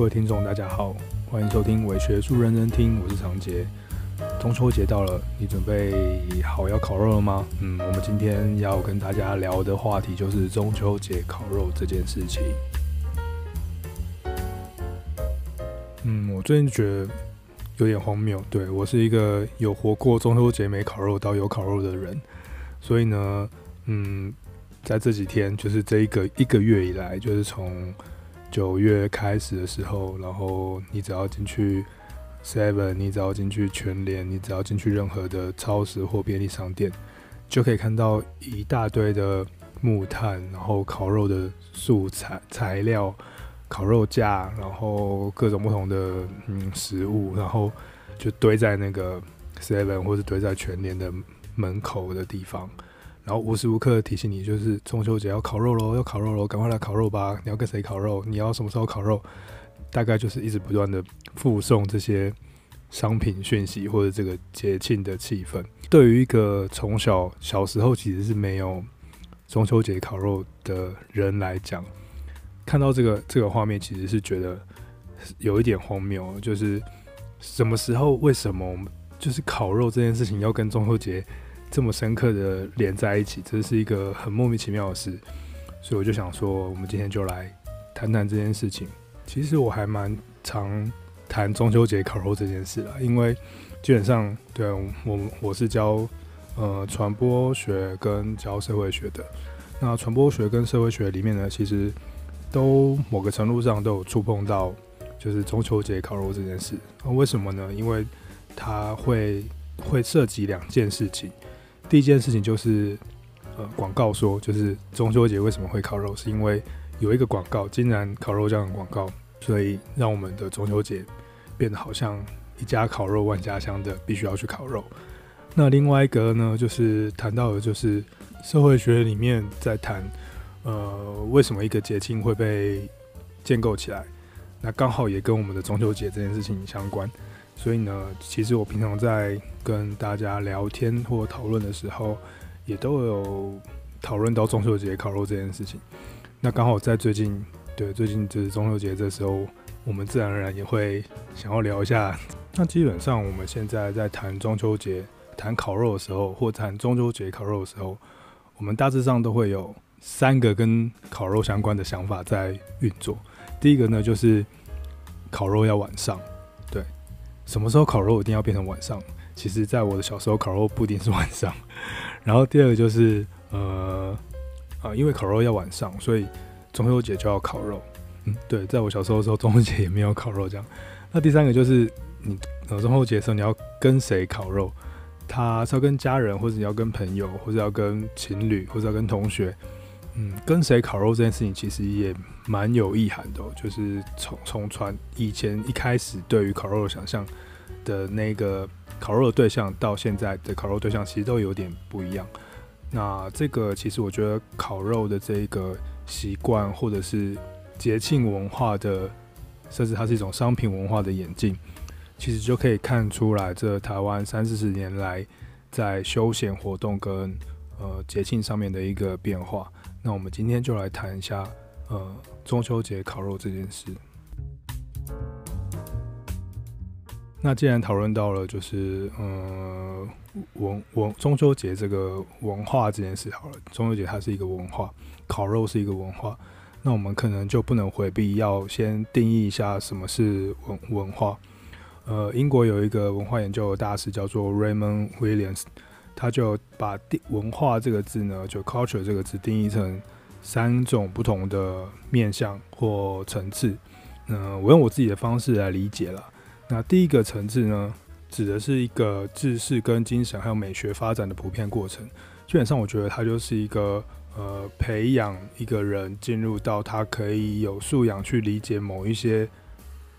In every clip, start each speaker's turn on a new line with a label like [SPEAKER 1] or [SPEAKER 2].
[SPEAKER 1] 各位听众，大家好，欢迎收听伪学术认真听，我是长杰。中秋节到了，你准备好要烤肉了吗？嗯，我们今天要跟大家聊的话题就是中秋节烤肉这件事情。嗯，我最近觉得有点荒谬。对，我是一个有活过中秋节没烤肉到有烤肉的人，所以呢，嗯，在这几天，就是这一个一个月以来，就是从九月开始的时候，然后你只要进去 Seven，你只要进去全联，你只要进去任何的超市或便利商店，就可以看到一大堆的木炭，然后烤肉的素材材料、烤肉架，然后各种不同的嗯食物，然后就堆在那个 Seven 或者堆在全联的门口的地方。然后无时无刻提醒你，就是中秋节要烤肉喽，要烤肉喽，赶快来烤肉吧！你要跟谁烤肉？你要什么时候烤肉？大概就是一直不断的附送这些商品讯息或者这个节庆的气氛。对于一个从小小时候其实是没有中秋节烤肉的人来讲，看到这个这个画面，其实是觉得有一点荒谬。就是什么时候？为什么我们就是烤肉这件事情要跟中秋节？这么深刻的连在一起，这是一个很莫名其妙的事，所以我就想说，我们今天就来谈谈这件事情。其实我还蛮常谈中秋节烤肉这件事啦，因为基本上，对我我是教呃传播学跟教社会学的。那传播学跟社会学里面呢，其实都某个程度上都有触碰到，就是中秋节烤肉这件事。那为什么呢？因为它会会涉及两件事情。第一件事情就是，呃，广告说就是中秋节为什么会烤肉，是因为有一个广告，竟然烤肉酱的广告，所以让我们的中秋节变得好像一家烤肉万家香的，必须要去烤肉。那另外一个呢，就是谈到的就是社会学里面在谈，呃，为什么一个节庆会被建构起来，那刚好也跟我们的中秋节这件事情相关。所以呢，其实我平常在跟大家聊天或讨论的时候，也都有讨论到中秋节烤肉这件事情。那刚好在最近，对，最近就是中秋节这时候，我们自然而然也会想要聊一下。那基本上我们现在在谈中秋节、谈烤肉的时候，或谈中秋节烤肉的时候，我们大致上都会有三个跟烤肉相关的想法在运作。第一个呢，就是烤肉要晚上。什么时候烤肉一定要变成晚上？其实，在我的小时候，烤肉不一定是晚上。然后第二个就是，呃，啊，因为烤肉要晚上，所以中秋节就要烤肉。嗯，对，在我小时候的时候，中秋节也没有烤肉这样。那第三个就是，你呃中秋节的时候你要跟谁烤肉？他是要跟家人，或者你要跟朋友，或者要跟情侣，或者要跟同学。嗯，跟谁烤肉这件事情其实也蛮有意涵的，就是从从传以前一开始对于烤肉的想象的那个烤肉的对象，到现在的烤肉对象其实都有点不一样。那这个其实我觉得烤肉的这个习惯，或者是节庆文化的，甚至它是一种商品文化的演进，其实就可以看出来，这台湾三四十年来在休闲活动跟呃节庆上面的一个变化。那我们今天就来谈一下，呃，中秋节烤肉这件事。那既然讨论到了，就是呃文文中秋节这个文化这件事，好了，中秋节它是一个文化，烤肉是一个文化，那我们可能就不能回避，要先定义一下什么是文文化。呃，英国有一个文化研究的大师叫做 Raymond Williams。他就把“文化”这个字呢，就 “culture” 这个字定义成三种不同的面向或层次。嗯，我用我自己的方式来理解了。那第一个层次呢，指的是一个知识跟精神还有美学发展的普遍过程。基本上，我觉得它就是一个呃，培养一个人进入到他可以有素养去理解某一些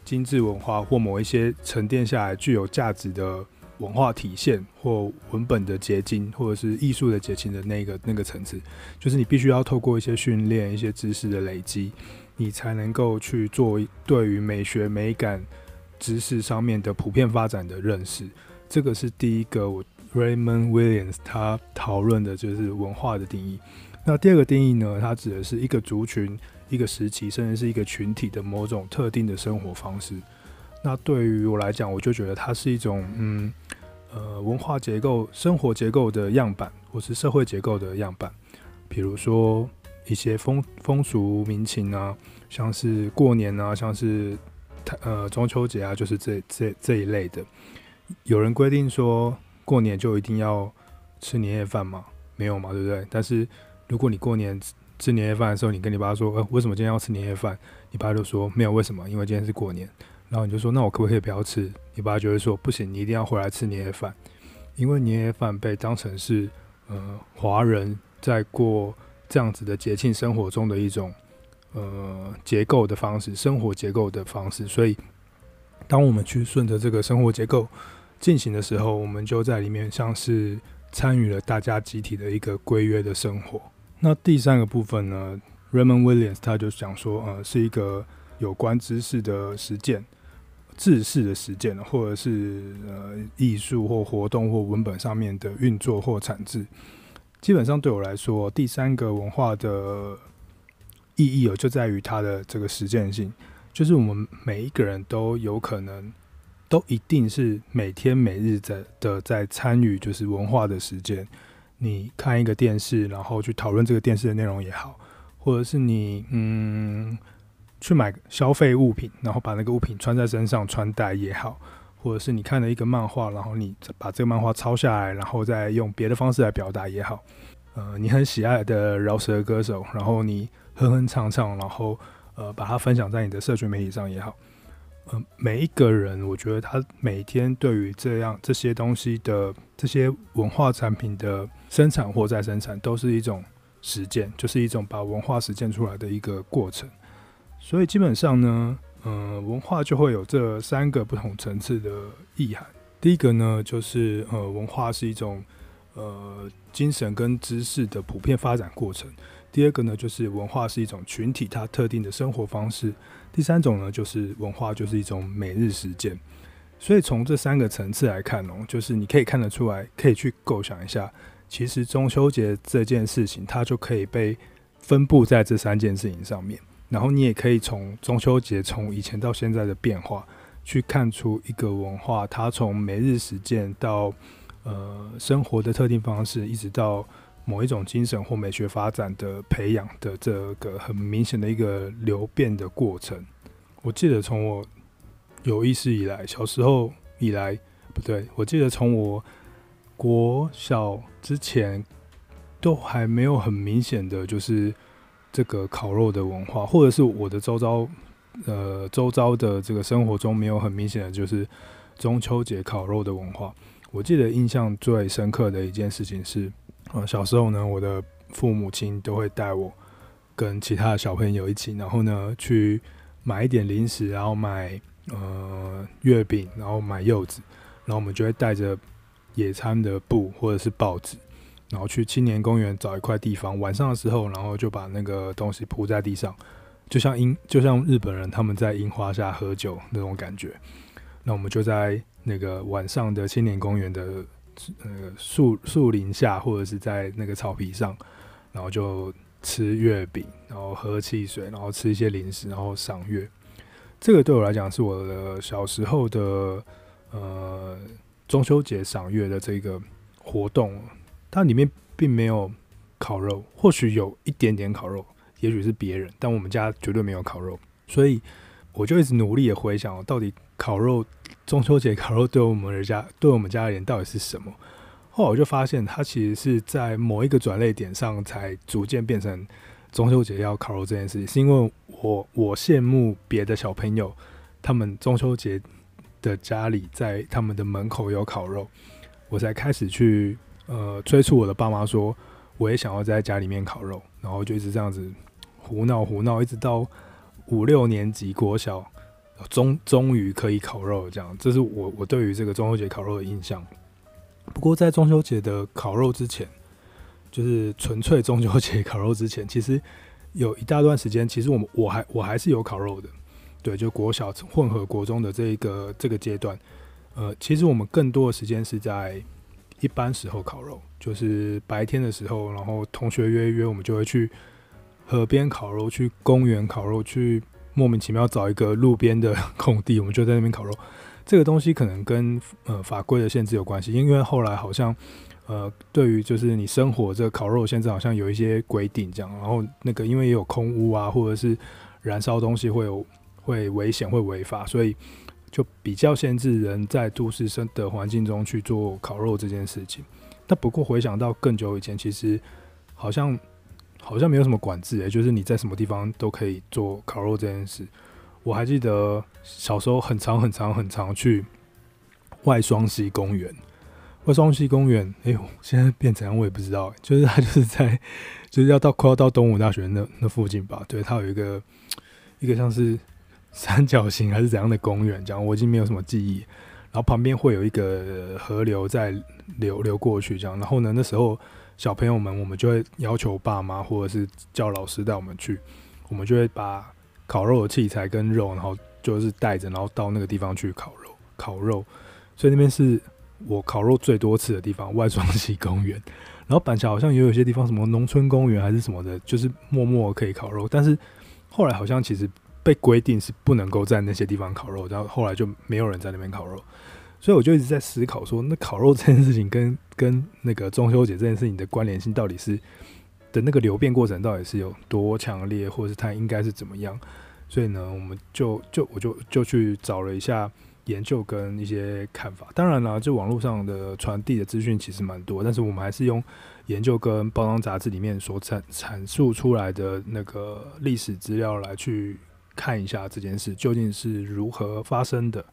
[SPEAKER 1] 精致文化或某一些沉淀下来具有价值的。文化体现或文本的结晶，或者是艺术的结晶的那个那个层次，就是你必须要透过一些训练、一些知识的累积，你才能够去做对于美学、美感、知识上面的普遍发展的认识。这个是第一个，Raymond Williams 他讨论的就是文化的定义。那第二个定义呢，它指的是一个族群、一个时期，甚至是一个群体的某种特定的生活方式。那对于我来讲，我就觉得它是一种嗯呃文化结构、生活结构的样板，或是社会结构的样板。比如说一些风风俗民情啊，像是过年啊，像是呃中秋节啊，就是这这这一类的。有人规定说过年就一定要吃年夜饭吗？没有嘛，对不对？但是如果你过年吃年夜饭的时候，你跟你爸说，呃，为什么今天要吃年夜饭？你爸就说没有，为什么？因为今天是过年。然后你就说，那我可不可以不要吃？你爸就会说，不行，你一定要回来吃年夜饭，因为年夜饭被当成是呃华人在过这样子的节庆生活中的一种呃结构的方式，生活结构的方式。所以，当我们去顺着这个生活结构进行的时候，我们就在里面像是。参与了大家集体的一个规约的生活。那第三个部分呢，Raymond Williams 他就讲说，呃，是一个有关知识的实践、知识的实践，或者是呃艺术或活动或文本上面的运作或产制。基本上对我来说，第三个文化的意义哦，就在于它的这个实践性，就是我们每一个人都有可能。都一定是每天每日在的在参与，就是文化的实践。你看一个电视，然后去讨论这个电视的内容也好，或者是你嗯去买消费物品，然后把那个物品穿在身上穿戴也好，或者是你看了一个漫画，然后你把这个漫画抄下来，然后再用别的方式来表达也好。呃，你很喜爱的饶舌歌手，然后你哼哼唱唱，然后呃把它分享在你的社群媒体上也好。呃，每一个人，我觉得他每天对于这样这些东西的这些文化产品的生产或再生产，都是一种实践，就是一种把文化实践出来的一个过程。所以基本上呢，呃，文化就会有这三个不同层次的意涵。第一个呢，就是呃，文化是一种呃精神跟知识的普遍发展过程。第二个呢，就是文化是一种群体它特定的生活方式。第三种呢，就是文化就是一种每日实践。所以从这三个层次来看哦，就是你可以看得出来，可以去构想一下，其实中秋节这件事情，它就可以被分布在这三件事情上面。然后你也可以从中秋节从以前到现在的变化，去看出一个文化，它从每日实践到呃生活的特定方式，一直到。某一种精神或美学发展的培养的这个很明显的一个流变的过程。我记得从我有意识以来，小时候以来，不对，我记得从我国小之前都还没有很明显的就是这个烤肉的文化，或者是我的周遭呃周遭的这个生活中没有很明显的就是中秋节烤肉的文化。我记得印象最深刻的一件事情是。呃，小时候呢，我的父母亲都会带我跟其他的小朋友一起，然后呢去买一点零食，然后买呃月饼，然后买柚子，然后我们就会带着野餐的布或者是报纸，然后去青年公园找一块地方，晚上的时候，然后就把那个东西铺在地上，就像樱，就像日本人他们在樱花下喝酒那种感觉。那我们就在那个晚上的青年公园的。呃树树林下，或者是在那个草皮上，然后就吃月饼，然后喝汽水，然后吃一些零食，然后赏月。这个对我来讲是我的小时候的呃中秋节赏月的这个活动。它里面并没有烤肉，或许有一点点烤肉，也许是别人，但我们家绝对没有烤肉。所以我就一直努力的回想，到底烤肉。中秋节烤肉对我们家，对我们家而言到底是什么？后来我就发现，它其实是在某一个转捩点上，才逐渐变成中秋节要烤肉这件事情。是因为我我羡慕别的小朋友，他们中秋节的家里在他们的门口有烤肉，我才开始去呃催促我的爸妈说，我也想要在家里面烤肉，然后就一直这样子胡闹胡闹，一直到五六年级国小。终终于可以烤肉，这样，这是我我对于这个中秋节烤肉的印象。不过在中秋节的烤肉之前，就是纯粹中秋节烤肉之前，其实有一大段时间，其实我们我还我还是有烤肉的。对，就国小混合国中的这一个这个阶段，呃，其实我们更多的时间是在一般时候烤肉，就是白天的时候，然后同学约一约，我们就会去。河边烤肉，去公园烤肉，去莫名其妙找一个路边的空地，我们就在那边烤肉。这个东西可能跟呃法规的限制有关系，因为后来好像呃对于就是你生火这个烤肉限制好像有一些规定这样，然后那个因为也有空屋啊，或者是燃烧东西会有会危险会违法，所以就比较限制人在都市生的环境中去做烤肉这件事情。但不过回想到更久以前，其实好像好像没有什么管制诶、就是你在什么地方都可以做烤肉这件事。我还记得小时候很长很长很长去外双溪公园。外双溪公园，哎呦，现在变怎样我也不知道、就是它就是在就是要到快要到东吴大学那那附近吧？对，它有一个一个像是三角形还是怎样的公园，这样我已经没有什么记忆。然后旁边会有一个河流在流流过去，这样。然后呢，那时候小朋友们我们就会要求爸妈或者是叫老师带我们去，我们就会把。烤肉的器材跟肉，然后就是带着，然后到那个地方去烤肉。烤肉，所以那边是我烤肉最多次的地方——外双溪公园。然后板桥好像也有一些地方，什么农村公园还是什么的，就是默默可以烤肉。但是后来好像其实被规定是不能够在那些地方烤肉，然后后来就没有人在那边烤肉。所以我就一直在思考说，那烤肉这件事情跟 跟那个中秋节这件事情的关联性到底是？的那个流变过程到底是有多强烈，或者是它应该是怎么样？所以呢，我们就就我就就去找了一下研究跟一些看法。当然了，就网络上的传递的资讯其实蛮多，但是我们还是用研究跟包装杂志里面所阐阐述出来的那个历史资料来去看一下这件事究竟是如何发生的。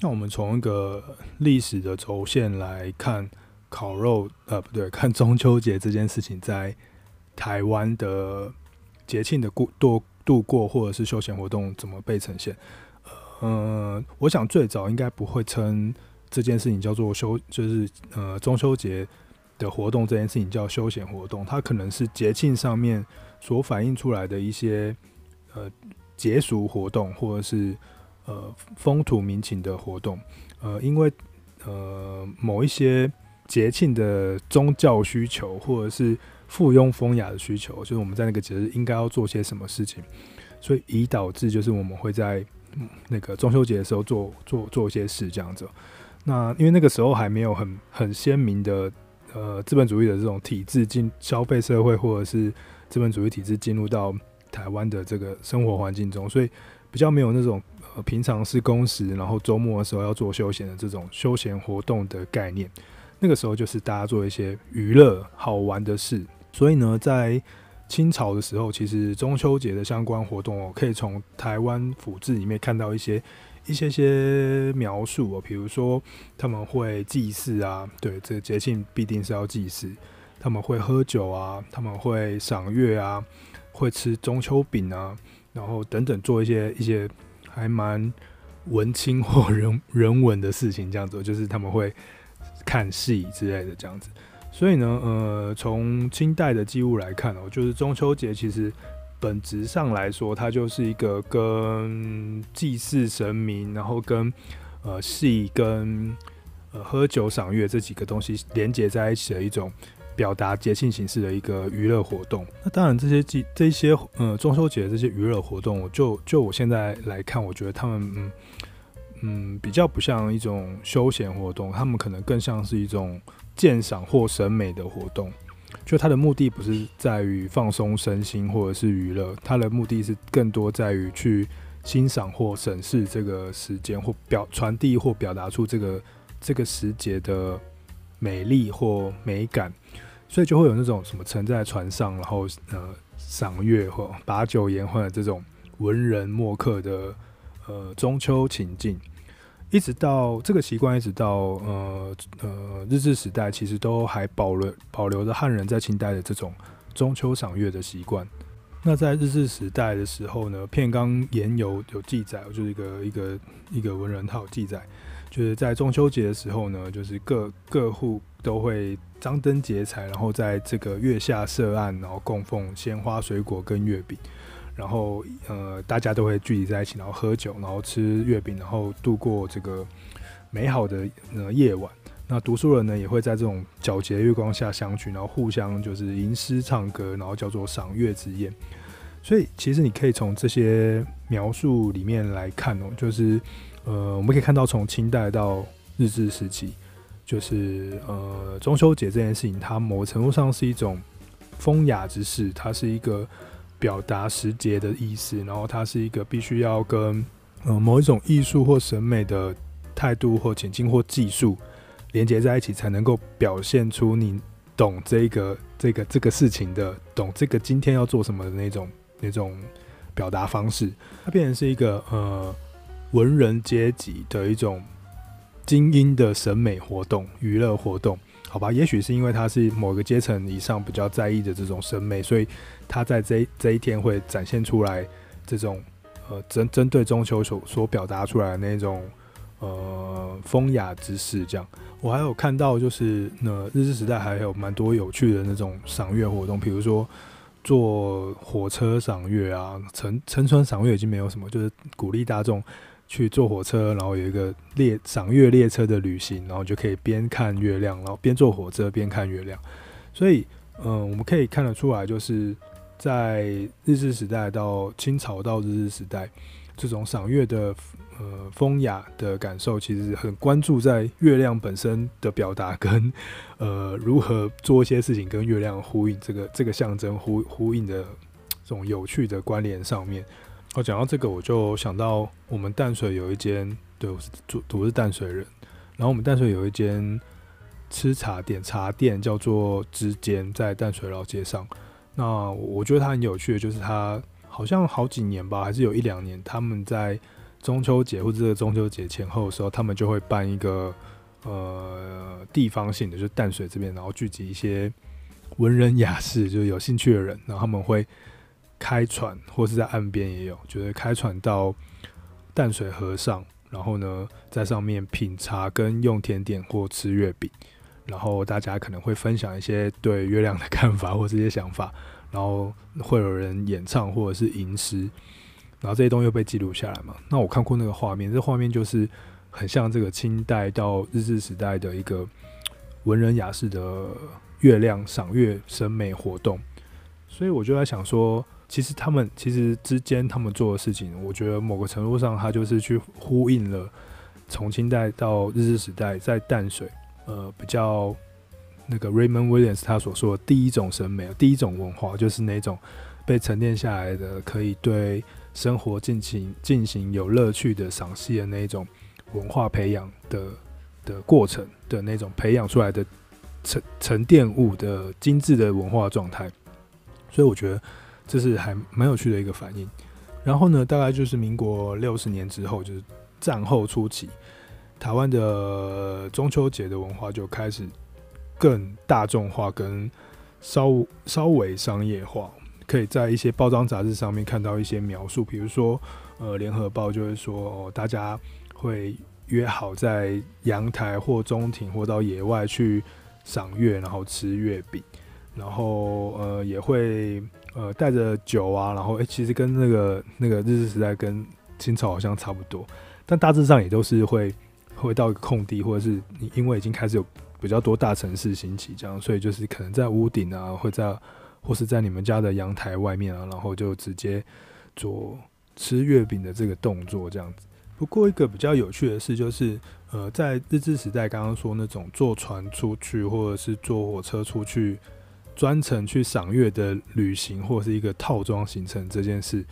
[SPEAKER 1] 那我们从一个历史的轴线来看。烤肉，呃，不对，看中秋节这件事情在台湾的节庆的过度度过，或者是休闲活动怎么被呈现？呃，我想最早应该不会称这件事情叫做休，就是呃中秋节的活动这件事情叫休闲活动，它可能是节庆上面所反映出来的一些呃节俗活动，或者是呃风土民情的活动，呃，因为呃某一些。节庆的宗教需求，或者是附庸风雅的需求，就是我们在那个节日应该要做些什么事情，所以以导致就是我们会在那个中秋节的时候做做做一些事这样子。那因为那个时候还没有很很鲜明的呃资本主义的这种体制进消费社会，或者是资本主义体制进入到台湾的这个生活环境中，所以比较没有那种呃平常是工时，然后周末的时候要做休闲的这种休闲活动的概念。那个时候就是大家做一些娱乐好玩的事，所以呢，在清朝的时候，其实中秋节的相关活动哦，可以从台湾府志里面看到一些一些些描述哦，比如说他们会祭祀啊，对，这个节庆必定是要祭祀，他们会喝酒啊，他们会赏月啊，会吃中秋饼啊，然后等等做一些一些还蛮文青或人人文的事情，这样子就是他们会。看戏之类的这样子，所以呢，呃，从清代的记录来看哦，就是中秋节其实本质上来说，它就是一个跟祭祀神明，然后跟呃戏跟呃喝酒赏月这几个东西连接在一起的一种表达节庆形式的一个娱乐活动。那当然，这些祭这些呃中秋节这些娱乐活动，我就就我现在来看，我觉得他们嗯。嗯，比较不像一种休闲活动，他们可能更像是一种鉴赏或审美的活动。就它的目的不是在于放松身心或者是娱乐，它的目的是更多在于去欣赏或审视这个时间，或表传递或表达出这个这个时节的美丽或美感。所以就会有那种什么乘在船上，然后呃赏月或把酒言欢的这种文人墨客的呃中秋情境。一直到这个习惯，一直到呃呃日治时代，其实都还保留保留着汉人在清代的这种中秋赏月的习惯。那在日治时代的时候呢，片冈言有有记载，就是一个一个一个文人他有记载，就是在中秋节的时候呢，就是各各户都会张灯结彩，然后在这个月下设案，然后供奉鲜花、水果跟月饼。然后，呃，大家都会聚集在一起，然后喝酒，然后吃月饼，然后度过这个美好的呃夜晚。那读书人呢，也会在这种皎洁月光下相聚，然后互相就是吟诗唱歌，然后叫做赏月之宴。所以其实你可以从这些描述里面来看哦，就是呃，我们可以看到从清代到日治时期，就是呃中秋节这件事情，它某程度上是一种风雅之事，它是一个表达时节的意思，然后它是一个必须要跟呃某一种艺术或审美的态度或情境或技术。连接在一起，才能够表现出你懂这个、这个、这个事情的，懂这个今天要做什么的那种、那种表达方式。它变成是一个呃文人阶级的一种精英的审美活动、娱乐活动，好吧？也许是因为他是某个阶层以上比较在意的这种审美，所以他在这这一天会展现出来这种呃针针对中秋所所表达出来的那种呃风雅之事，这样。我还有看到，就是那日治时代还有蛮多有趣的那种赏月活动，比如说坐火车赏月啊，乘乘船赏月已经没有什么，就是鼓励大众去坐火车，然后有一个列赏月列车的旅行，然后就可以边看月亮，然后边坐火车边看月亮。所以，嗯，我们可以看得出来，就是在日治时代到清朝到日治时代，这种赏月的。呃，风雅的感受其实很关注在月亮本身的表达跟 呃如何做一些事情跟月亮呼应，这个这个象征呼呼应的这种有趣的关联上面。我讲到这个，我就想到我们淡水有一间，对，我是住我是淡水人，然后我们淡水有一间吃茶店，茶店叫做之间，在淡水老街上。那我觉得它很有趣的，就是它好像好几年吧，还是有一两年，他们在。中秋节或者这个中秋节前后的时候，他们就会办一个呃地方性的，就是淡水这边，然后聚集一些文人雅士，就是有兴趣的人，然后他们会开船，或是在岸边也有，就是开船到淡水河上，然后呢在上面品茶跟用甜点或吃月饼，然后大家可能会分享一些对月亮的看法或这些想法，然后会有人演唱或者是吟诗。然后这些东西又被记录下来嘛？那我看过那个画面，这画面就是很像这个清代到日治时代的一个文人雅士的月亮赏月审美活动。所以我就在想说，其实他们其实之间他们做的事情，我觉得某个程度上，他就是去呼应了从清代到日治时代在淡水，呃，比较那个 Raymond Williams 他所说的第一种审美，第一种文化，就是那种被沉淀下来的，可以对。生活进行进行有乐趣的赏析的那种文化培养的的过程的那种培养出来的沉沉淀物的精致的文化状态，所以我觉得这是还蛮有趣的一个反应。然后呢，大概就是民国六十年之后，就是战后初期，台湾的中秋节的文化就开始更大众化，跟稍稍微商业化。可以在一些报章杂志上面看到一些描述，比如说，呃，联合报就会说，哦，大家会约好在阳台或中庭或到野外去赏月，然后吃月饼，然后呃也会呃带着酒啊，然后诶、欸，其实跟那个那个日治时代跟清朝好像差不多，但大致上也都是会会到一个空地，或者是你因为已经开始有比较多大城市兴起这样，所以就是可能在屋顶啊，会在。或是在你们家的阳台外面啊，然后就直接做吃月饼的这个动作，这样子。不过一个比较有趣的事就是，呃，在日治时代，刚刚说那种坐船出去，或者是坐火车出去，专程去赏月的旅行，或是一个套装行程这件事，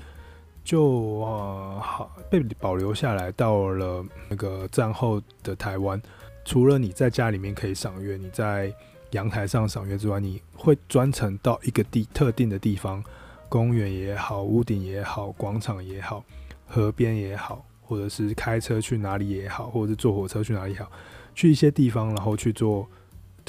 [SPEAKER 1] 就啊好被保留下来。到了那个战后的台湾，除了你在家里面可以赏月，你在阳台上赏月之外，你会专程到一个地特定的地方，公园也好，屋顶也好，广场也好，河边也好，或者是开车去哪里也好，或者是坐火车去哪里也好，去一些地方，然后去做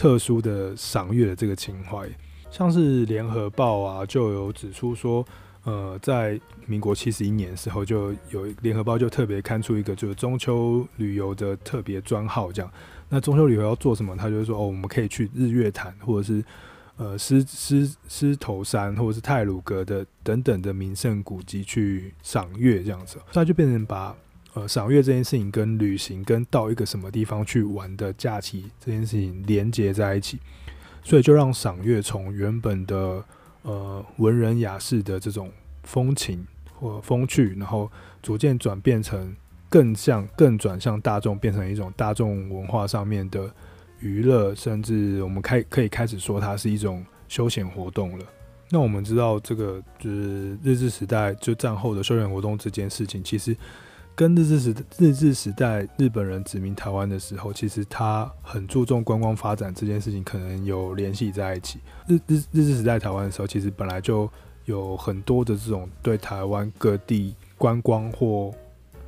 [SPEAKER 1] 特殊的赏月的这个情怀。像是联合报啊，就有指出说，呃，在民国七十一年时候，就有联合报就特别刊出一个就是中秋旅游的特别专号，这样。那中秋旅游要做什么？他就是说哦，我们可以去日月潭，或者是呃狮狮狮头山，或者是太鲁阁的等等的名胜古迹去赏月这样子。那就变成把呃赏月这件事情跟旅行跟到一个什么地方去玩的假期这件事情连接在一起，所以就让赏月从原本的呃文人雅士的这种风情或风趣，然后逐渐转变成更像更转向大众，变成一种大众文化上面的娱乐，甚至我们开可以开始说它是一种休闲活动了。那我们知道，这个就是日治时代就战后的休闲活动这件事情，其实跟日治时日治时代日本人殖民台湾的时候，其实他很注重观光发展这件事情，可能有联系在一起。日日日治时代台湾的时候，其实本来就有很多的这种对台湾各地观光或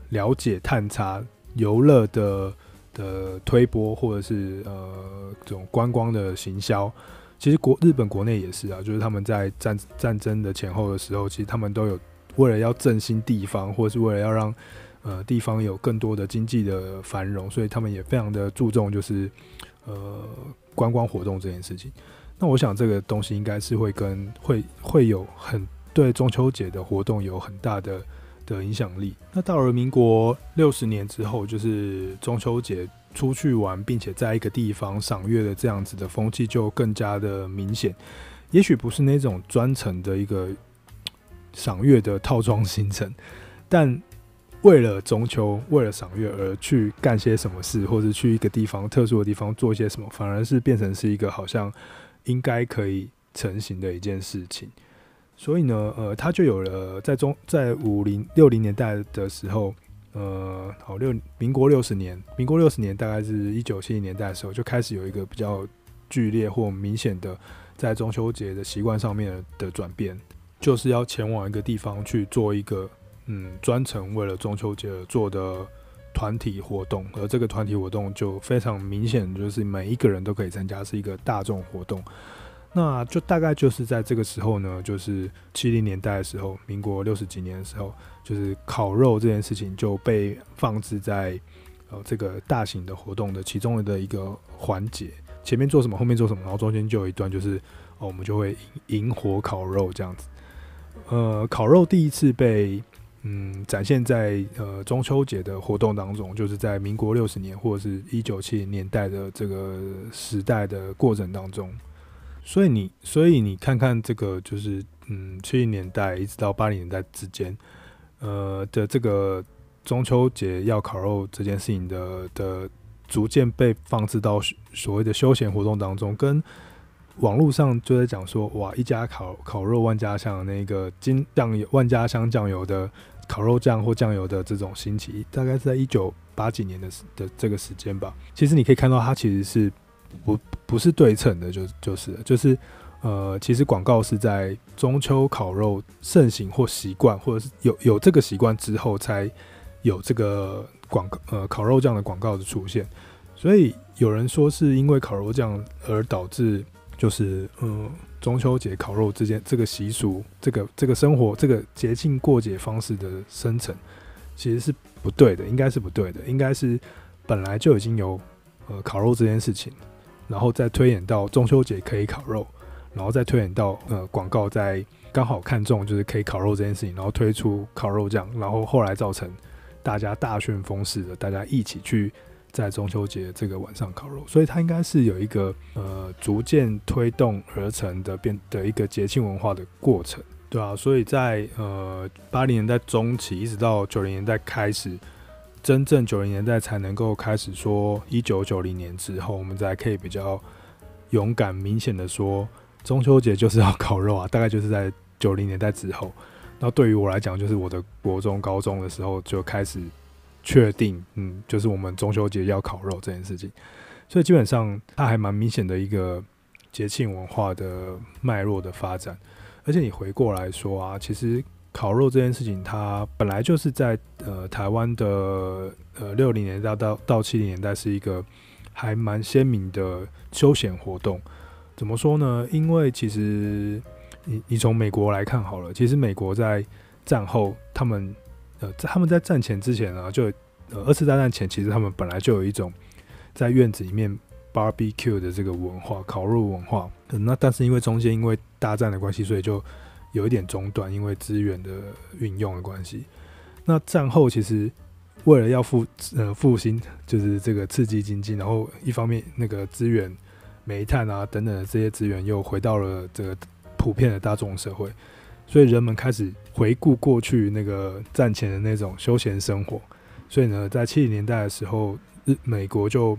[SPEAKER 1] 了解、探查、游乐的的推播，或者是呃这种观光的行销。其实国日本国内也是啊，就是他们在战战争的前后的时候，其实他们都有为了要振兴地方，或者是为了要让呃地方有更多的经济的繁荣，所以他们也非常的注重就是呃观光活动这件事情。那我想这个东西应该是会跟会会有很对中秋节的活动有很大的的影响力。那到了民国六十年之后，就是中秋节。出去玩，并且在一个地方赏月的这样子的风气就更加的明显。也许不是那种专程的一个赏月的套装行程，但为了中秋，为了赏月而去干些什么事，或者去一个地方特殊的地方做些什么，反而是变成是一个好像应该可以成型的一件事情。所以呢，呃，他就有了在中在五零六零年代的时候。呃，好六民国六十年，民国六十年大概是一九七零年代的时候，就开始有一个比较剧烈或明显的在中秋节的习惯上面的转变，就是要前往一个地方去做一个嗯专程为了中秋节而做的团体活动，而这个团体活动就非常明显，就是每一个人都可以参加，是一个大众活动。那就大概就是在这个时候呢，就是七零年代的时候，民国六十几年的时候，就是烤肉这件事情就被放置在呃这个大型的活动的其中的一个环节。前面做什么，后面做什么，然后中间就有一段就是哦，我们就会引火烤肉这样子。呃，烤肉第一次被嗯展现在呃中秋节的活动当中，就是在民国六十年或者是一九七零年代的这个时代的过程当中。所以你，所以你看看这个，就是嗯，七零年代一直到八零年代之间，呃的这个中秋节要烤肉这件事情的的逐渐被放置到所谓的休闲活动当中，跟网络上就在讲说，哇，一家烤烤肉万家香，那个金酱油万家香酱油的烤肉酱或酱油的这种兴起，大概是在一九八几年的的这个时间吧。其实你可以看到，它其实是。不不是对称的，就就是就是，呃，其实广告是在中秋烤肉盛行或习惯，或者是有有这个习惯之后，才有这个广告呃烤肉酱的广告的出现。所以有人说是因为烤肉酱而导致，就是嗯中秋节烤肉之间这个习俗，这个这个生活这个节庆过节方式的生成，其实是不对的，应该是不对的，应该是本来就已经有呃烤肉这件事情。然后再推演到中秋节可以烤肉，然后再推演到呃广告在刚好看中就是可以烤肉这件事情，然后推出烤肉酱，然后后来造成大家大旋风式的大家一起去在中秋节这个晚上烤肉，所以它应该是有一个呃逐渐推动而成的变的一个节庆文化的过程，对啊，所以在呃八零年代中期一直到九零年代开始。真正九零年代才能够开始说，一九九零年之后，我们才可以比较勇敢、明显的说，中秋节就是要烤肉啊！大概就是在九零年代之后。那对于我来讲，就是我的国中、高中的时候就开始确定，嗯，就是我们中秋节要烤肉这件事情。所以基本上，它还蛮明显的一个节庆文化的脉络的发展。而且你回过来说啊，其实。烤肉这件事情，它本来就是在呃台湾的呃六零年代到到七零年代是一个还蛮鲜明的休闲活动。怎么说呢？因为其实你你从美国来看好了，其实美国在战后，他们呃在他们在战前之前啊，就呃二次大战前，其实他们本来就有一种在院子里面 barbecue 的这个文化，烤肉文化。那但是因为中间因为大战的关系，所以就有一点中断，因为资源的运用的关系。那战后其实为了要复呃复兴，就是这个刺激经济，然后一方面那个资源、煤炭啊等等的这些资源又回到了这个普遍的大众社会，所以人们开始回顾过去那个战前的那种休闲生活。所以呢，在七零年代的时候，日美国就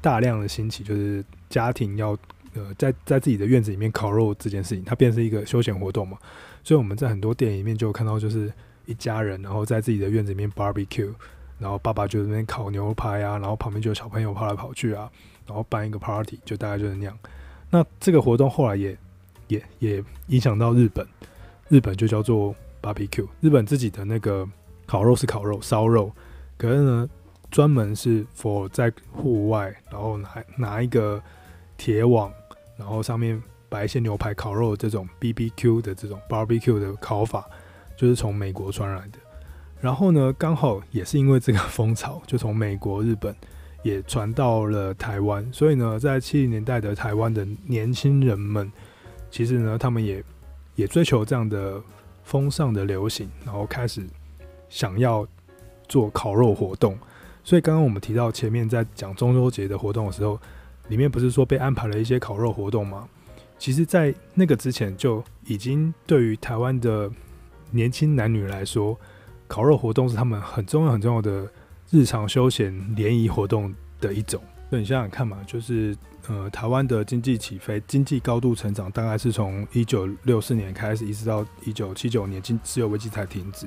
[SPEAKER 1] 大量的兴起，就是家庭要呃在在自己的院子里面烤肉这件事情，它变成一个休闲活动嘛。所以我们在很多电影里面就看到，就是一家人然后在自己的院子里面 barbecue，然后爸爸就在那边烤牛排啊，然后旁边就有小朋友跑来跑去啊，然后办一个 party，就大概就是那样。那这个活动后来也也也影响到日本，日本就叫做 barbecue，日本自己的那个烤肉是烤肉烧肉，可是呢。专门是 for 在户外，然后拿拿一个铁网，然后上面摆一些牛排、烤肉这种 BBQ 的这种 barbecue 的烤法，就是从美国传来的。然后呢，刚好也是因为这个风潮，就从美国、日本也传到了台湾。所以呢，在七零年代的台湾的年轻人们，其实呢，他们也也追求这样的风尚的流行，然后开始想要做烤肉活动。所以刚刚我们提到前面在讲中秋节的活动的时候，里面不是说被安排了一些烤肉活动吗？其实，在那个之前就已经对于台湾的年轻男女来说，烤肉活动是他们很重要很重要的日常休闲联谊活动的一种。那你想想看嘛，就是呃，台湾的经济起飞、经济高度成长，大概是从一九六四年开始，一直到一九七九年经石油危机才停止。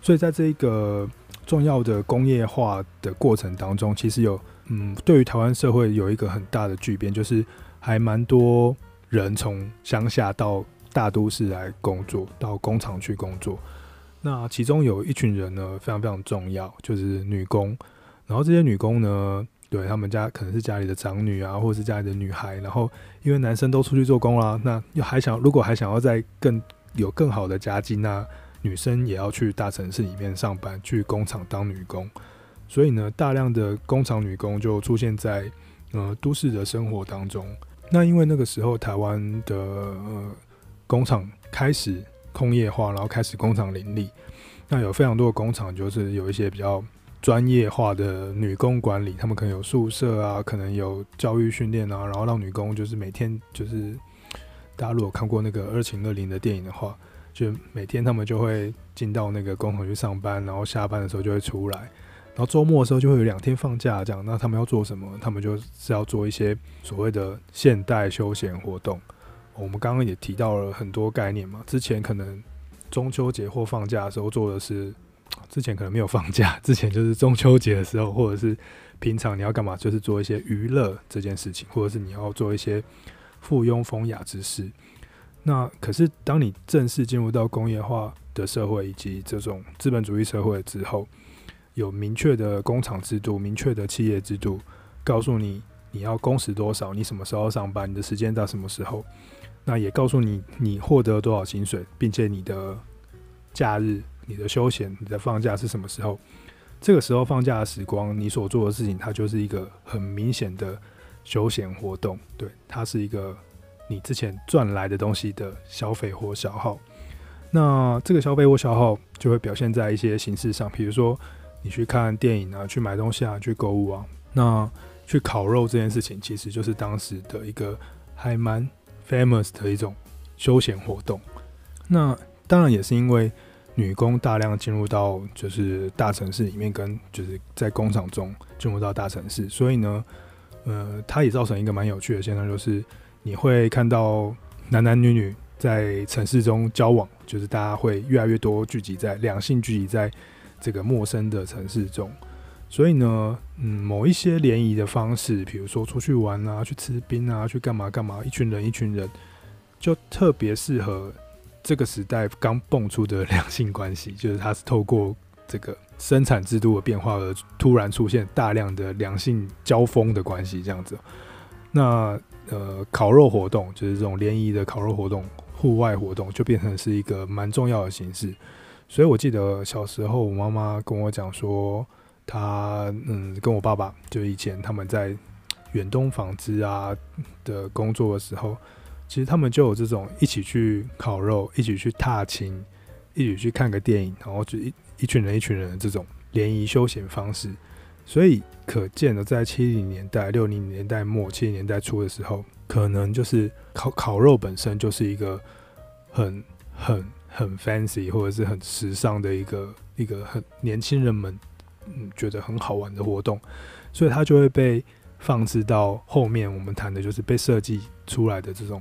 [SPEAKER 1] 所以在这一个重要的工业化的过程当中，其实有嗯，对于台湾社会有一个很大的巨变，就是还蛮多人从乡下到大都市来工作，到工厂去工作。那其中有一群人呢，非常非常重要，就是女工。然后这些女工呢，对他们家可能是家里的长女啊，或者是家里的女孩。然后因为男生都出去做工啦，那又还想如果还想要再更有更好的家境啊。女生也要去大城市里面上班，去工厂当女工，所以呢，大量的工厂女工就出现在呃都市的生活当中。那因为那个时候台湾的呃工厂开始工业化，然后开始工厂林立，那有非常多的工厂就是有一些比较专业化的女工管理，他们可能有宿舍啊，可能有教育训练啊，然后让女工就是每天就是大家如果看过那个《二情二灵》的电影的话。就每天他们就会进到那个工厂去上班，然后下班的时候就会出来，然后周末的时候就会有两天放假这样。那他们要做什么？他们就是要做一些所谓的现代休闲活动。我们刚刚也提到了很多概念嘛。之前可能中秋节或放假的时候做的是，之前可能没有放假，之前就是中秋节的时候，或者是平常你要干嘛，就是做一些娱乐这件事情，或者是你要做一些附庸风雅之事。那可是，当你正式进入到工业化的社会以及这种资本主义社会之后，有明确的工厂制度、明确的企业制度，告诉你你要工时多少，你什么时候上班，你的时间到什么时候，那也告诉你你获得多少薪水，并且你的假日、你的休闲、你的放假是什么时候。这个时候放假的时光，你所做的事情，它就是一个很明显的休闲活动。对，它是一个。你之前赚来的东西的消费或消耗，那这个消费或消耗就会表现在一些形式上，比如说你去看电影啊，去买东西啊，去购物啊，那去烤肉这件事情，其实就是当时的一个还蛮 famous 的一种休闲活动。那当然也是因为女工大量进入到就是大城市里面，跟就是在工厂中进入到大城市，所以呢，呃，它也造成一个蛮有趣的现象，就是。你会看到男男女女在城市中交往，就是大家会越来越多聚集在两性聚集在这个陌生的城市中，所以呢，嗯，某一些联谊的方式，比如说出去玩啊，去吃冰啊，去干嘛干嘛，一群人一群人，就特别适合这个时代刚蹦出的两性关系，就是它是透过这个生产制度的变化而突然出现大量的两性交锋的关系，这样子，那。呃，烤肉活动就是这种联谊的烤肉活动，户外活动就变成是一个蛮重要的形式。所以我记得小时候，我妈妈跟我讲说，她嗯跟我爸爸就以前他们在远东纺织啊的工作的时候，其实他们就有这种一起去烤肉、一起去踏青、一起去看个电影，然后就一一群人一群人的这种联谊休闲方式。所以可见的，在七零年代、六零年代末、七零年代初的时候，可能就是烤烤肉本身就是一个很很很 fancy 或者是很时尚的一个一个很年轻人们嗯觉得很好玩的活动，所以它就会被放置到后面。我们谈的就是被设计出来的这种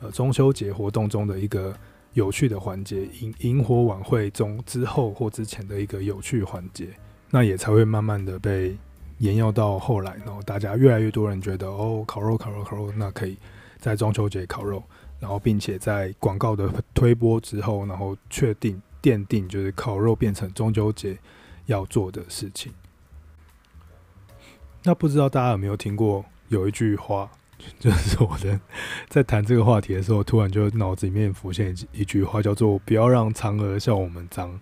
[SPEAKER 1] 呃中秋节活动中的一个有趣的环节，萤萤火晚会中之后或之前的一个有趣环节。那也才会慢慢的被延用到后来，然后大家越来越多人觉得哦，烤肉烤肉烤肉，那可以在中秋节烤肉，然后并且在广告的推播之后，然后确定奠定就是烤肉变成中秋节要做的事情。那不知道大家有没有听过有一句话，就是我的在谈这个话题的时候，突然就脑子里面浮现一句话，叫做“不要让嫦娥笑我们脏”。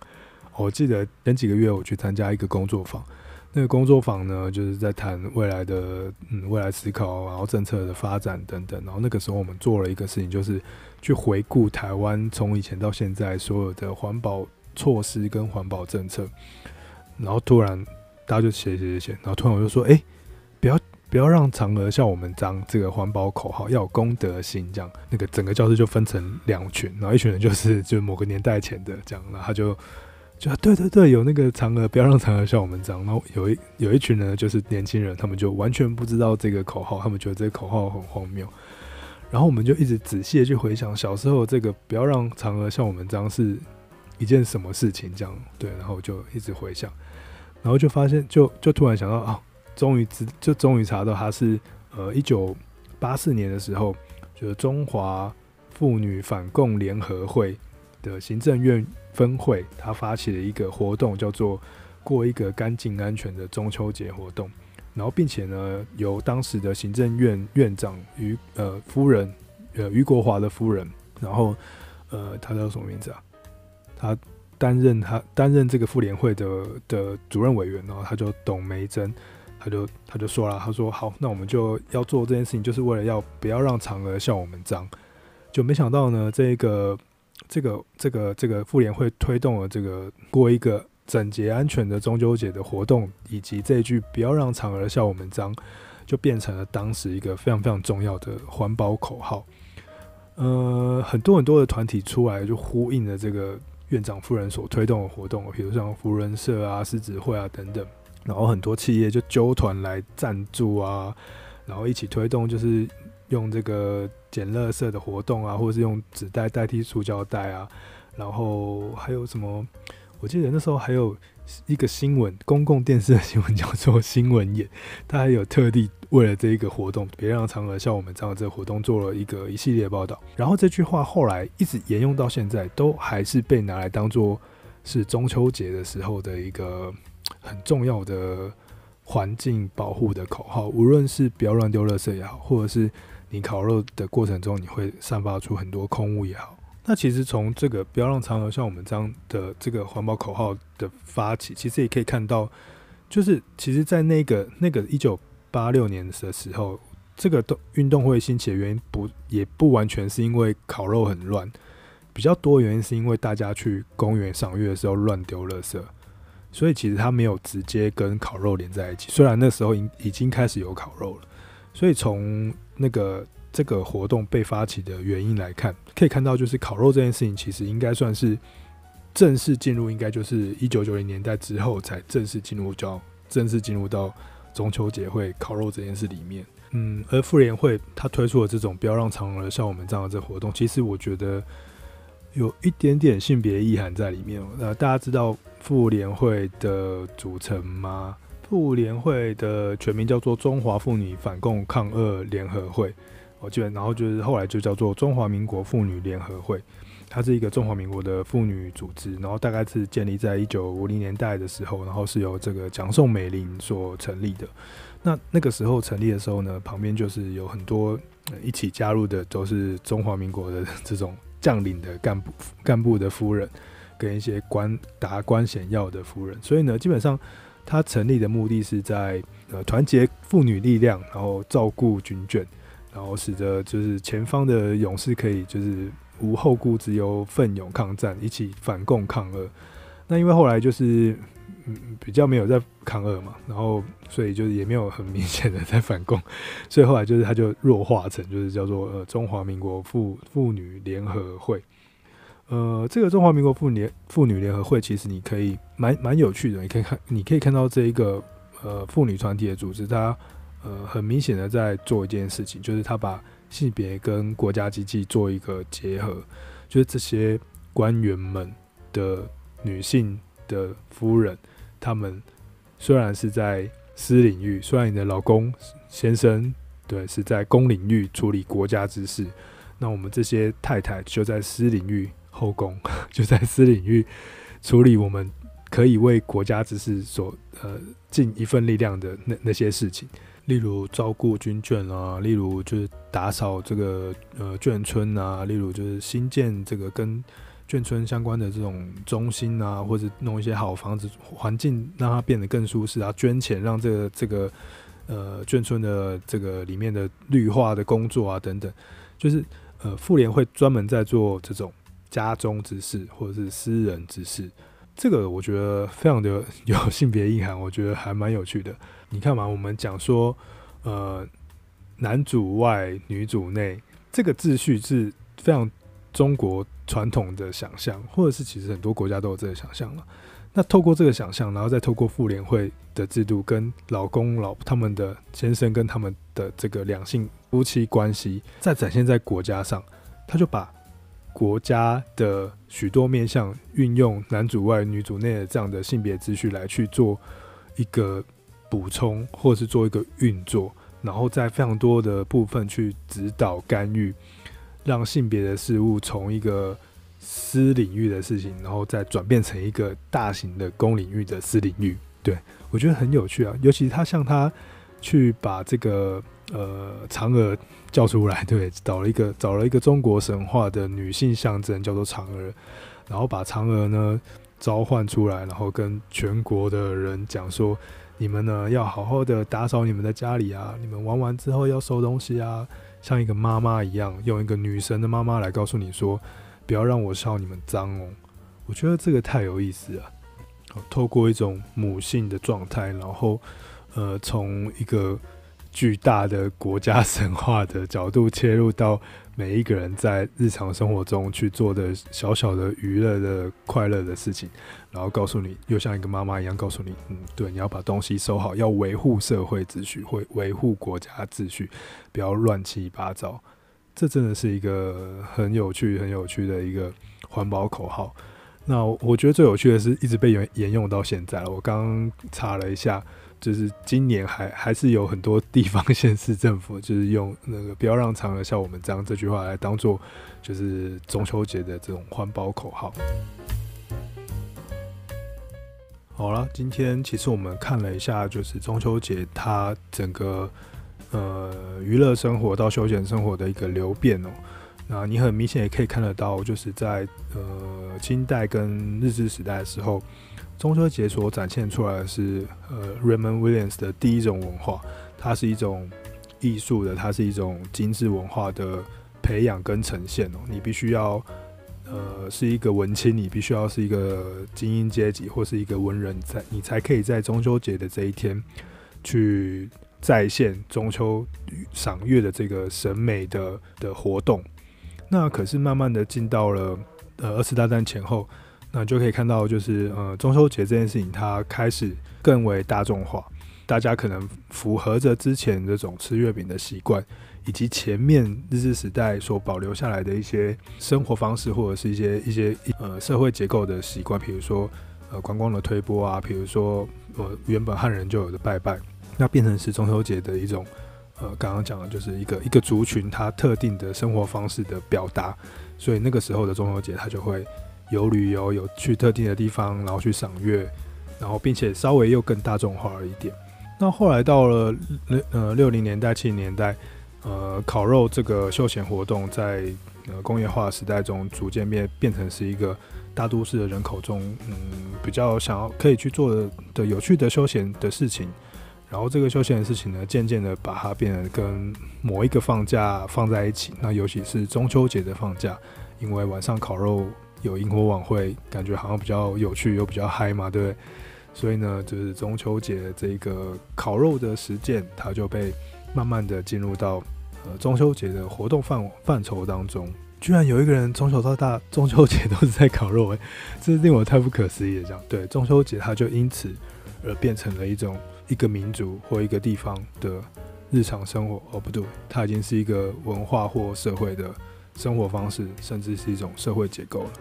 [SPEAKER 1] 我记得前几个月我去参加一个工作坊，那个工作坊呢，就是在谈未来的嗯未来思考，然后政策的发展等等。然后那个时候我们做了一个事情，就是去回顾台湾从以前到现在所有的环保措施跟环保政策。然后突然大家就写写写写，然后突然我就说：“哎、不要不要让嫦娥笑我们脏。”这个环保口号要有公德心，这样那个整个教室就分成两群，然后一群人就是就某个年代前的这样，然后他就。就对对对，有那个嫦娥，不要让嫦娥笑我们脏。然后有一有一群人，就是年轻人，他们就完全不知道这个口号，他们觉得这个口号很荒谬。然后我们就一直仔细的去回想小时候这个“不要让嫦娥笑我们脏”是一件什么事情，这样对。然后就一直回想，然后就发现，就就突然想到啊，终于知，就终于查到他是呃一九八四年的时候，就是中华妇女反共联合会的行政院。分会他发起了一个活动，叫做“过一个干净安全的中秋节”活动，然后并且呢，由当时的行政院院长于呃夫人呃于国华的夫人，然后呃他叫什么名字啊？他担任他担任这个妇联会的的主任委员，然后他就董梅珍，他就他就说了，他说好，那我们就要做这件事情，就是为了要不要让嫦娥笑我们脏，就没想到呢这个。这个这个这个妇联会推动了这个过一个整洁安全的中秋节的活动，以及这一句“不要让嫦娥笑我们脏”，就变成了当时一个非常非常重要的环保口号。呃，很多很多的团体出来就呼应了这个院长夫人所推动的活动，比如像福人社啊、狮子会啊等等，然后很多企业就揪团来赞助啊，然后一起推动，就是。用这个捡垃圾的活动啊，或者是用纸袋代替塑胶袋啊，然后还有什么？我记得那时候还有一个新闻，公共电视的新闻叫做《新闻眼》，他还有特地为了这一个活动，别让嫦娥笑我们脏的这个活动做了一个一系列报道。然后这句话后来一直沿用到现在，都还是被拿来当做是中秋节的时候的一个很重要的环境保护的口号，无论是不要乱丢垃圾也好，或者是。你烤肉的过程中，你会散发出很多空污也好。那其实从这个不要让嫦娥像我们这样的这个环保口号的发起，其实也可以看到，就是其实，在那个那个一九八六年的时候，这个动运动会兴起的原因不也不完全是因为烤肉很乱，比较多原因是因为大家去公园赏月的时候乱丢垃圾，所以其实它没有直接跟烤肉连在一起。虽然那时候已已经开始有烤肉了。所以从那个这个活动被发起的原因来看，可以看到就是烤肉这件事情，其实应该算是正式进入，应该就是一九九零年代之后才正式进入，叫正式进入到中秋节会烤肉这件事里面。嗯，而妇联会他推出了这种不要让嫦娥像我们这样的这活动，其实我觉得有一点点性别意涵在里面。那大家知道妇联会的组成吗？妇联会的全名叫做中华妇女反共抗恶联合会，我记得，然后就是后来就叫做中华民国妇女联合会，它是一个中华民国的妇女组织，然后大概是建立在一九五零年代的时候，然后是由这个蒋宋美龄所成立的。那那个时候成立的时候呢，旁边就是有很多一起加入的，都是中华民国的这种将领的干部、干部的夫人，跟一些官达官显要的夫人，所以呢，基本上。他成立的目的是在呃团结妇女力量，然后照顾军眷，然后使得就是前方的勇士可以就是无后顾之忧，奋勇抗战，一起反共抗俄。那因为后来就是嗯比较没有在抗俄嘛，然后所以就是也没有很明显的在反共，所以后来就是他就弱化成就是叫做呃中华民国妇妇女联合会。呃，这个中华民国妇女妇女联合会其实你可以蛮蛮有趣的，你可以看你可以看到这一个呃妇女团体的组织，它呃很明显的在做一件事情，就是它把性别跟国家机器做一个结合，就是这些官员们的女性的夫人，他们虽然是在私领域，虽然你的老公先生对是在公领域处理国家之事，那我们这些太太就在私领域。后宫 就在私领域处理我们可以为国家之事所呃尽一份力量的那那些事情，例如照顾军眷啊，例如就是打扫这个呃眷村啊，例如就是新建这个跟眷村相关的这种中心啊，或者弄一些好房子环境让它变得更舒适啊，捐钱让这个这个呃眷村的这个里面的绿化的工作啊等等，就是呃妇联会专门在做这种。家中之事或者是私人之事，这个我觉得非常的 有性别意涵，我觉得还蛮有趣的。你看嘛，我们讲说，呃，男主外女主内，这个秩序是非常中国传统的想象，或者是其实很多国家都有这个想象了。那透过这个想象，然后再透过妇联会的制度，跟老公老他们的先生跟他们的这个两性夫妻关系，再展现在国家上，他就把。国家的许多面向运用男主外女主内的这样的性别秩序来去做一个补充，或者是做一个运作，然后在非常多的部分去指导干预，让性别的事物从一个私领域的事情，然后再转变成一个大型的公领域的私领域。对，我觉得很有趣啊，尤其他像他去把这个。呃，嫦娥叫出来，对，找了一个找了一个中国神话的女性象征，叫做嫦娥，然后把嫦娥呢召唤出来，然后跟全国的人讲说，你们呢要好好的打扫你们的家里啊，你们玩完之后要收东西啊，像一个妈妈一样，用一个女神的妈妈来告诉你说，不要让我笑你们脏哦。我觉得这个太有意思了，透过一种母性的状态，然后呃，从一个。巨大的国家神话的角度切入到每一个人在日常生活中去做的小小的娱乐的快乐的事情，然后告诉你，又像一个妈妈一样告诉你，嗯，对，你要把东西收好，要维护社会秩序，会维护国家秩序，不要乱七八糟。这真的是一个很有趣、很有趣的一个环保口号。那我觉得最有趣的是，一直被沿沿用到现在了。我刚刚查了一下。就是今年还还是有很多地方县市政府，就是用那个“不要让嫦娥像我们这样”这句话来当做，就是中秋节的这种环保口号。好了，今天其实我们看了一下，就是中秋节它整个呃娱乐生活到休闲生活的一个流变哦。那你很明显也可以看得到，就是在呃清代跟日治时代的时候。中秋节所展现出来的是，呃，Raymond Williams 的第一种文化，它是一种艺术的，它是一种精致文化的培养跟呈现哦。你必须要，呃，是一个文青，你必须要是一个精英阶级或是一个文人，在你才可以在中秋节的这一天去再现中秋赏月的这个审美的的活动。那可是慢慢的进到了呃二次大战前后。那就可以看到，就是呃，中秋节这件事情，它开始更为大众化。大家可能符合着之前这种吃月饼的习惯，以及前面日治时代所保留下来的一些生活方式，或者是一些一些呃社会结构的习惯，比如说呃观光的推波啊，比如说呃原本汉人就有的拜拜，那变成是中秋节的一种呃刚刚讲的就是一个一个族群它特定的生活方式的表达。所以那个时候的中秋节，它就会。有旅游，有去特定的地方，然后去赏月，然后并且稍微又更大众化了一点。那后来到了呃六零年代、七零年代，呃，烤肉这个休闲活动在呃工业化时代中逐渐变变成是一个大都市的人口中，嗯，比较想要可以去做的的有趣的休闲的事情。然后这个休闲的事情呢，渐渐的把它变得跟某一个放假放在一起。那尤其是中秋节的放假，因为晚上烤肉。有萤火晚会，感觉好像比较有趣又比较嗨嘛，对不对？所以呢，就是中秋节这个烤肉的实践，它就被慢慢的进入到呃中秋节的活动范范畴当中。居然有一个人从小到大中秋节都是在烤肉，诶，这是令我太不可思议的。这样对中秋节，它就因此而变成了一种一个民族或一个地方的日常生活。哦，不对，它已经是一个文化或社会的生活方式，甚至是一种社会结构了。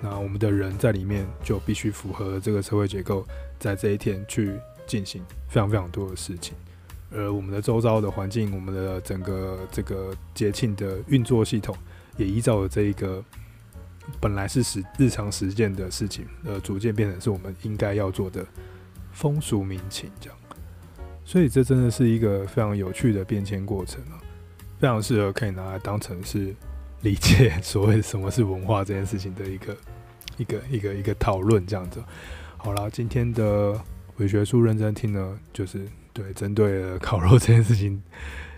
[SPEAKER 1] 那我们的人在里面就必须符合这个社会结构，在这一天去进行非常非常多的事情。而我们的周遭的环境，我们的整个这个节庆的运作系统。也依照了这一个本来是实日常实践的事情，呃，逐渐变成是我们应该要做的风俗民情这样。所以这真的是一个非常有趣的变迁过程啊，非常适合可以拿来当成是理解所谓什么是文化这件事情的一个 一个一个一个讨论这样子。好啦，今天的伪学术认真听呢，就是对针对了烤肉这件事情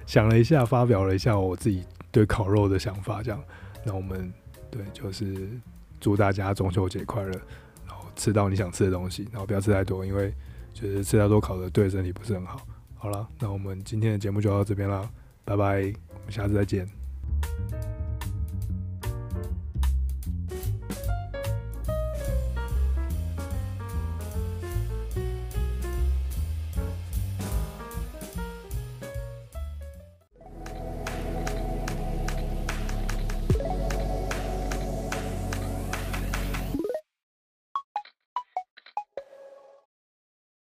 [SPEAKER 1] 想了一下，发表了一下我自己。对烤肉的想法，这样，那我们对就是祝大家中秋节快乐，然后吃到你想吃的东西，然后不要吃太多，因为就是吃太多烤的对身体不是很好。好了，那我们今天的节目就到这边了，拜拜，我们下次再见。